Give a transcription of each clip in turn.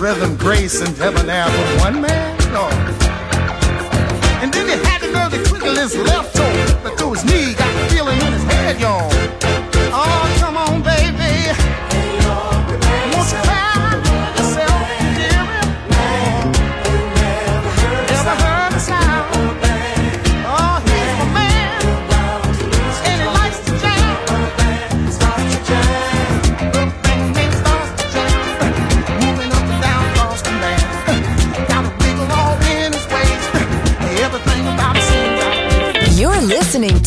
rhythm, grace, and debonair for one man? No. And then he had the nerve to his left toe, but through his knee, got the feeling in his head, y'all.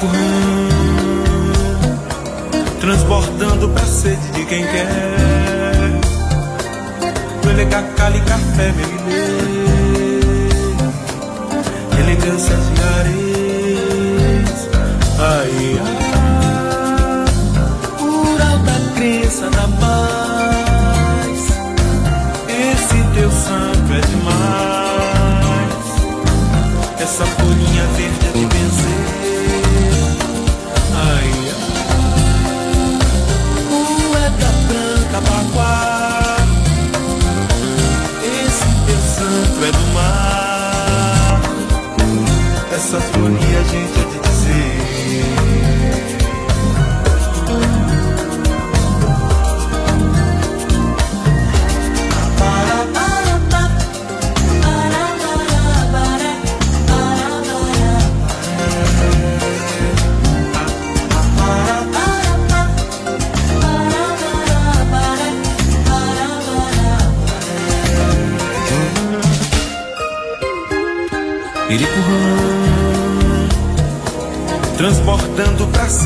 correndo, transbordando pra sede de quem quer. Ele cacali café, bebê, elegância de areias. Ai, ai, por alta crença na paz, esse teu santo é demais. Essa folhinha verde é de vencer. essa folia a gente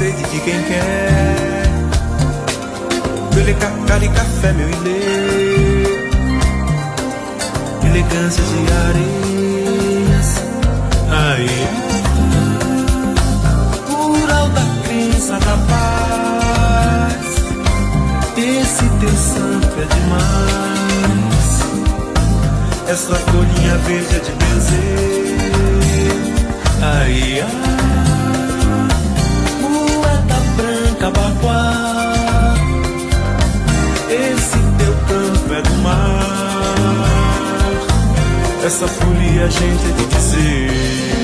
sede de quem quer. Pele cacá e café, meu ilê. Elegância de areias. Aí. Rural da crença da paz. Esse teu santo é demais. Essa folhinha verde é de meu zelo. Aí, ai. Tabaquá. Esse teu canto é do mar. Essa folia a gente é de dizer.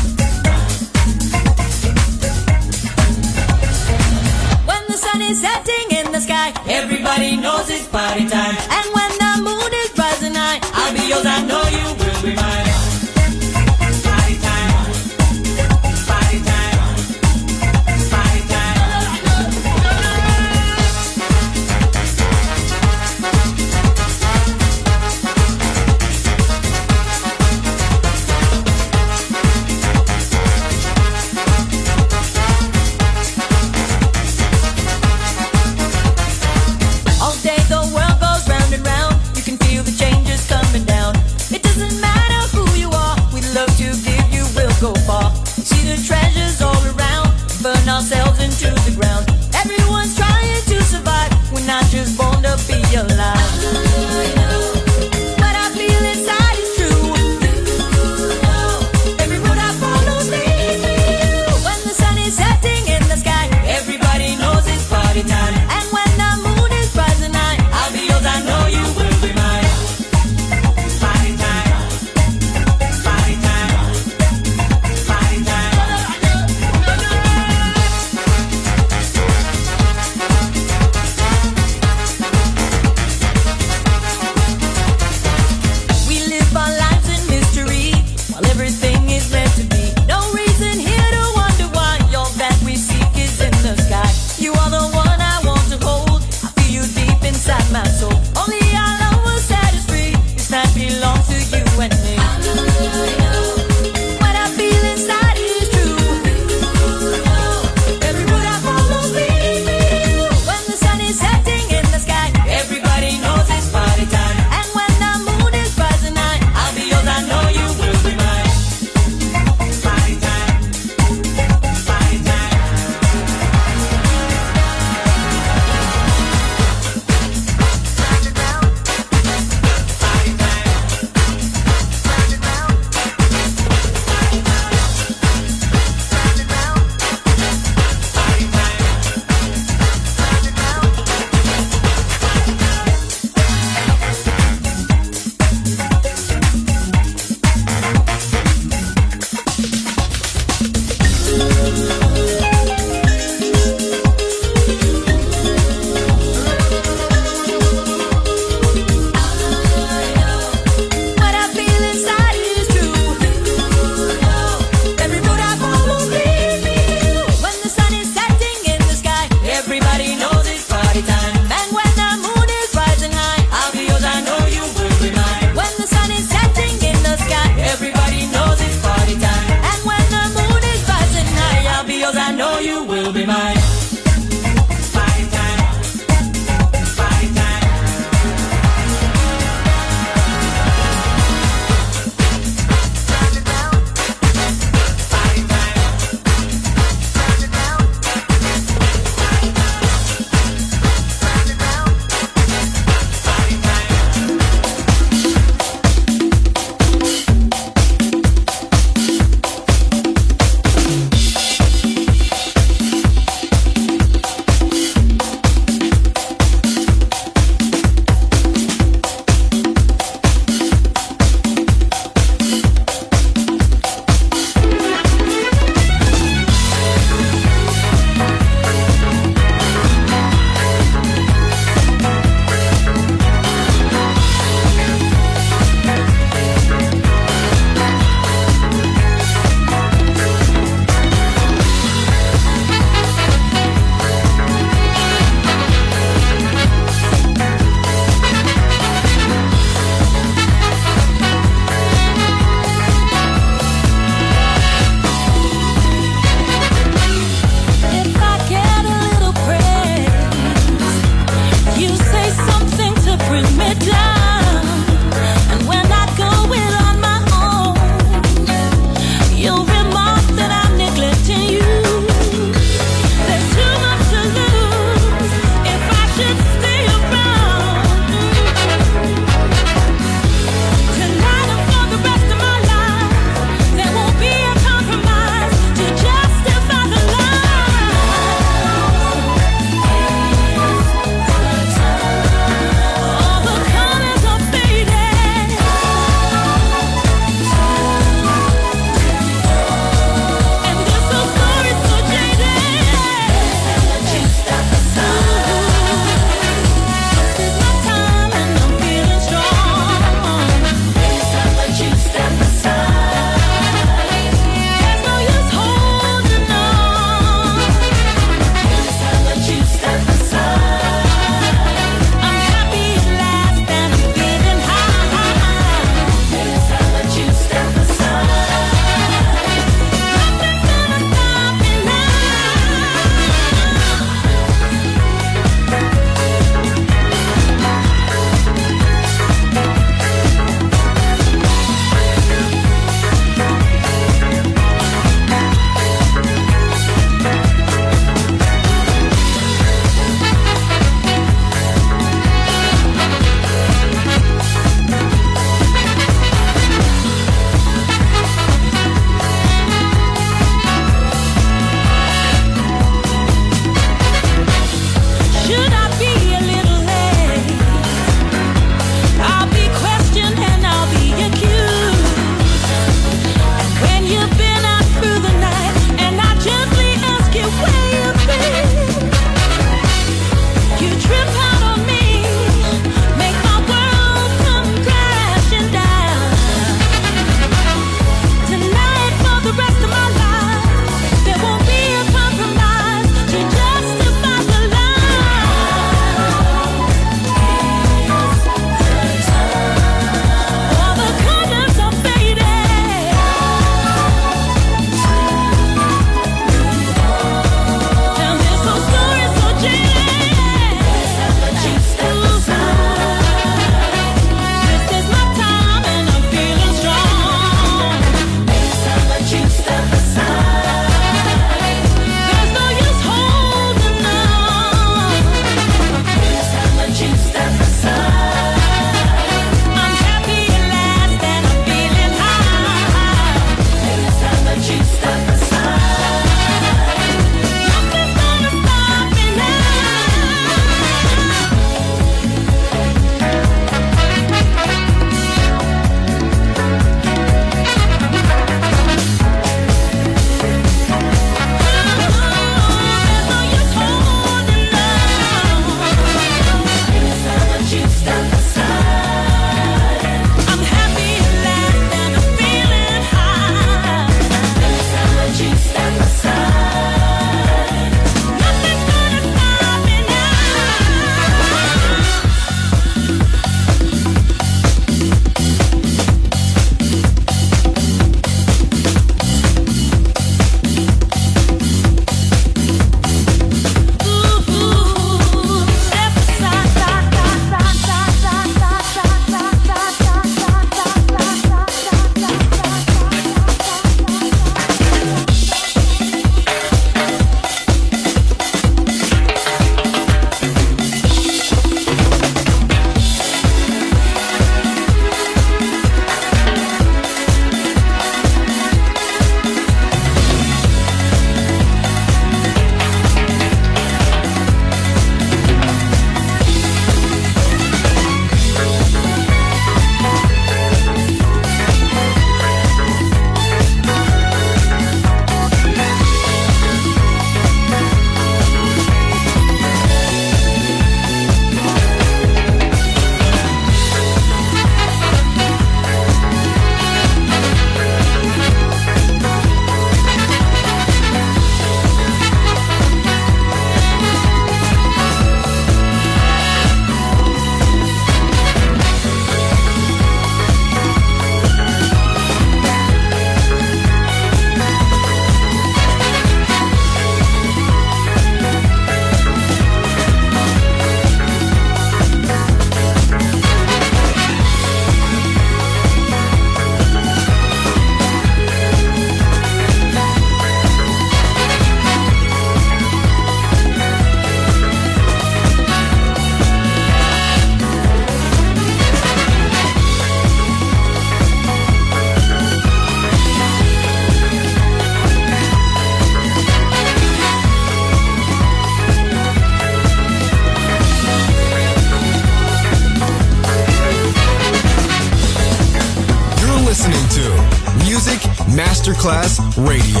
Masterclass Radio.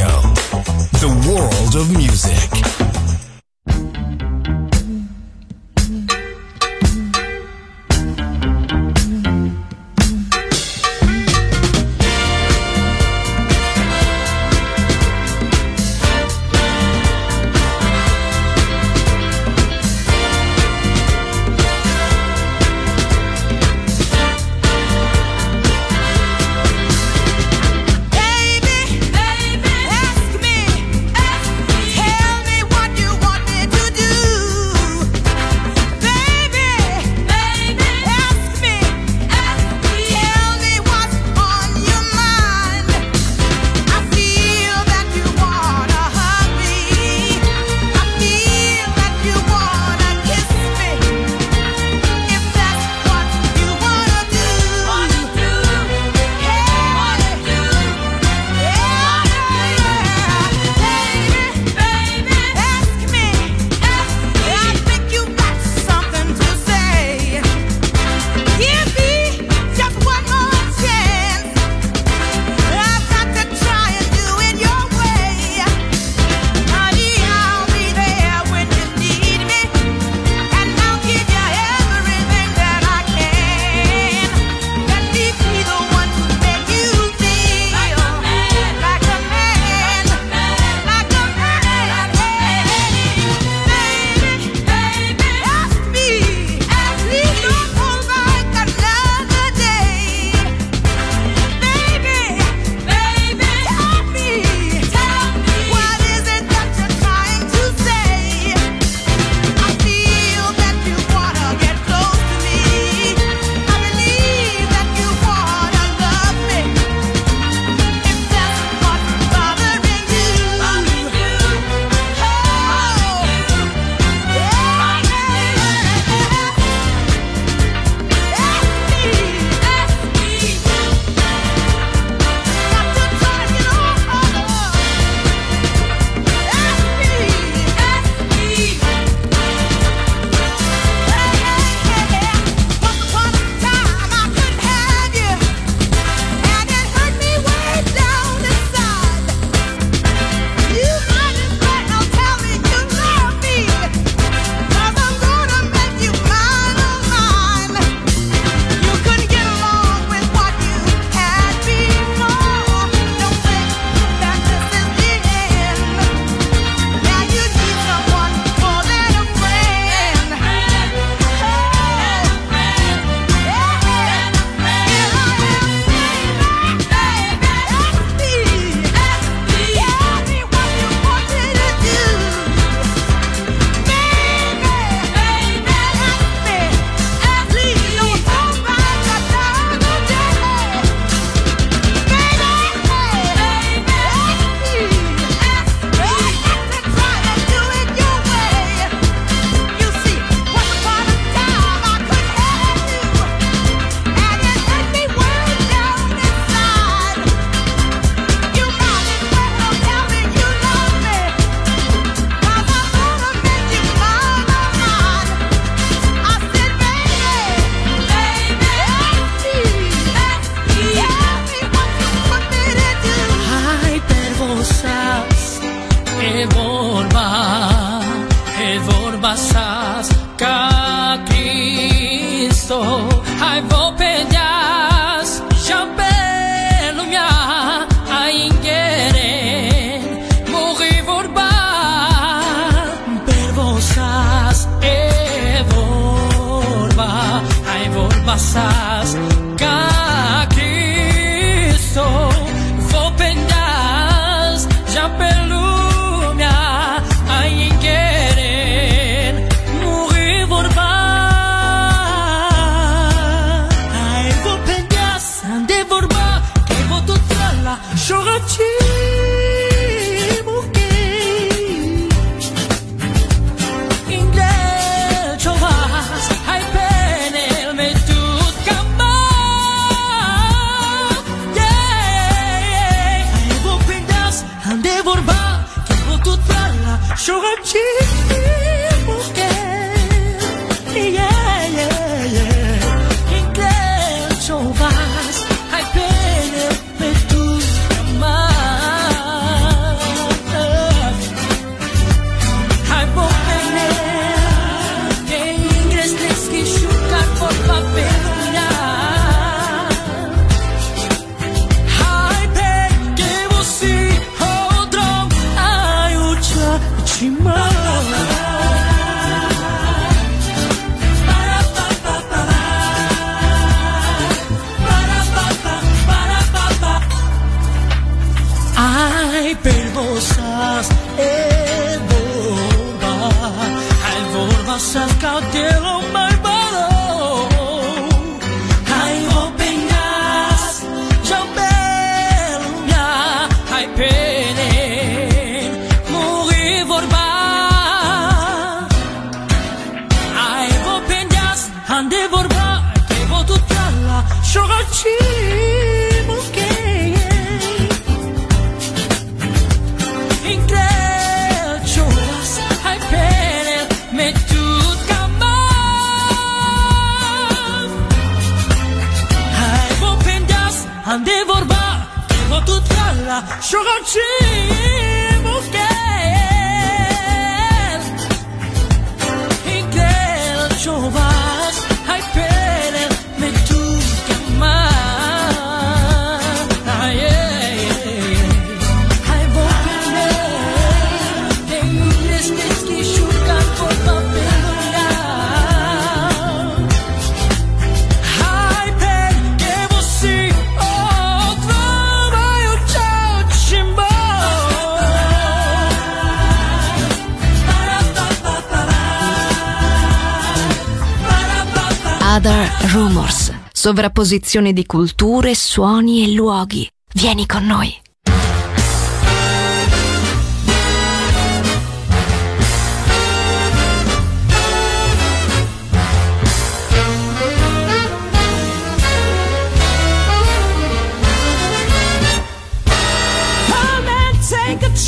Rumors. Sovrapposizione di culture, suoni e luoghi. Vieni con noi.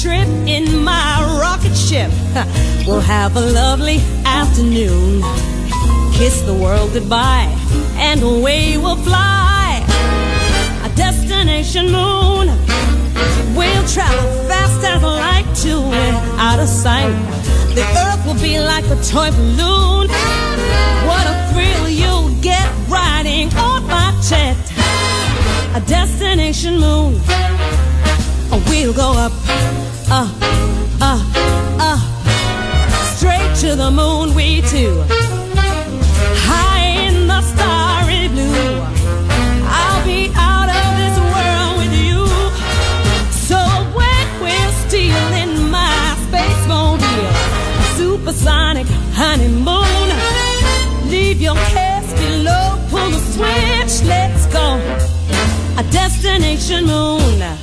Trip in my rocket ship. We'll have a lovely afternoon. Kiss the world goodbye, and away we'll fly. A destination moon. We'll travel fast as light to it, out of sight. The earth will be like a toy balloon. What a thrill you'll get riding on my jet. A destination moon. We'll go up, up, up, up, straight to the moon. We two, honeymoon. Leave your cares below, pull the switch, let's go. A destination moon.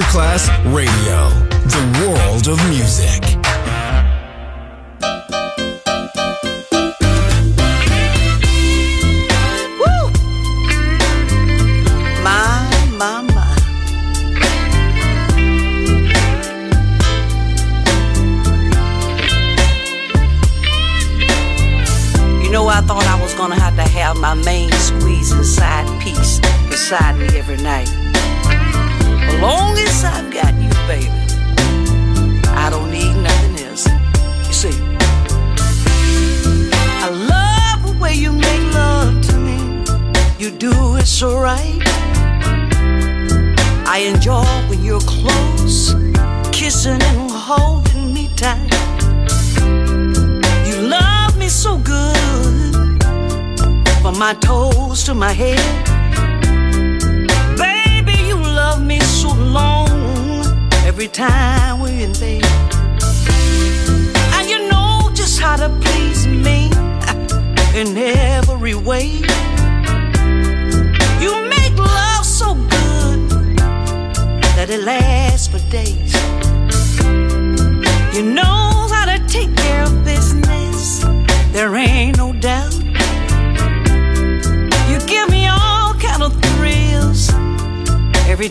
Masterclass Radio,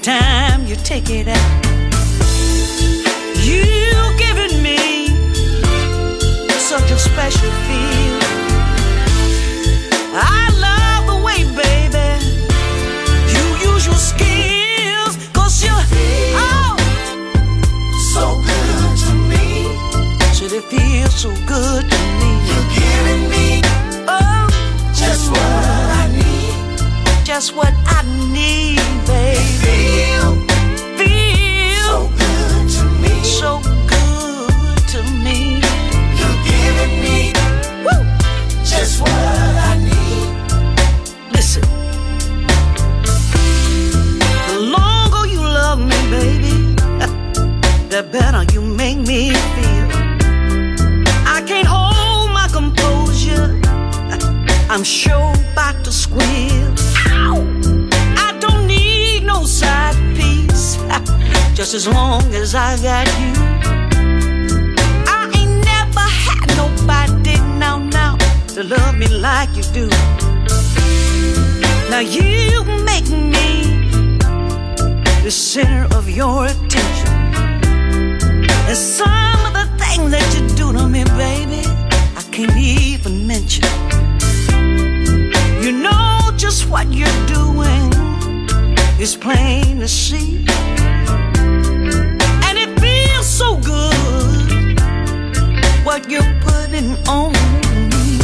time you take it out. You've given me such a special feel. I love the way, baby, you use your skills, cause you're oh, so good to me. Should it feel so good to me? You're giving me oh, just what I need. Just what I need, baby the better you make me feel. I can't hold my composure. I'm sure Just as long as I got you. I ain't never had nobody now, now to love me like you do. Now you make me the center of your attention. And some of the things that you do to me, baby, I can't even mention. You know just what you're doing is plain to see. It feels so good what you're putting on me.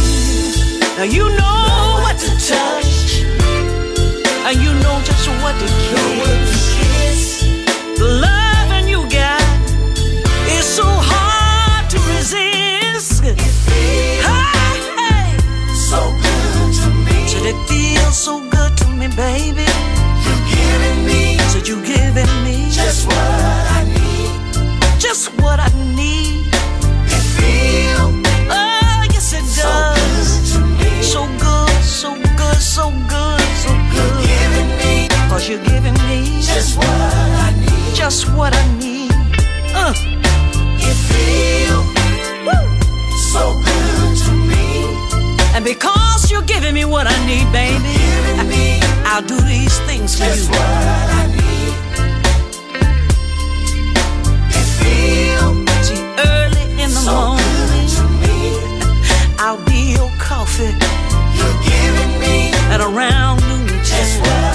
Now you know what to touch, and you know just what to kiss. The loving you got is so hard to resist. Hey, hey. So good to me. Said it feels so good to me, baby. You're giving me Said you just what I need. Uh, It feel woo. so good to me. And because you're giving me what I need, baby, me I'll do these things for just you. what I need. It feel See, early in the so morning, good to me. I'll be your coffee. You're giving me At around just noontime, what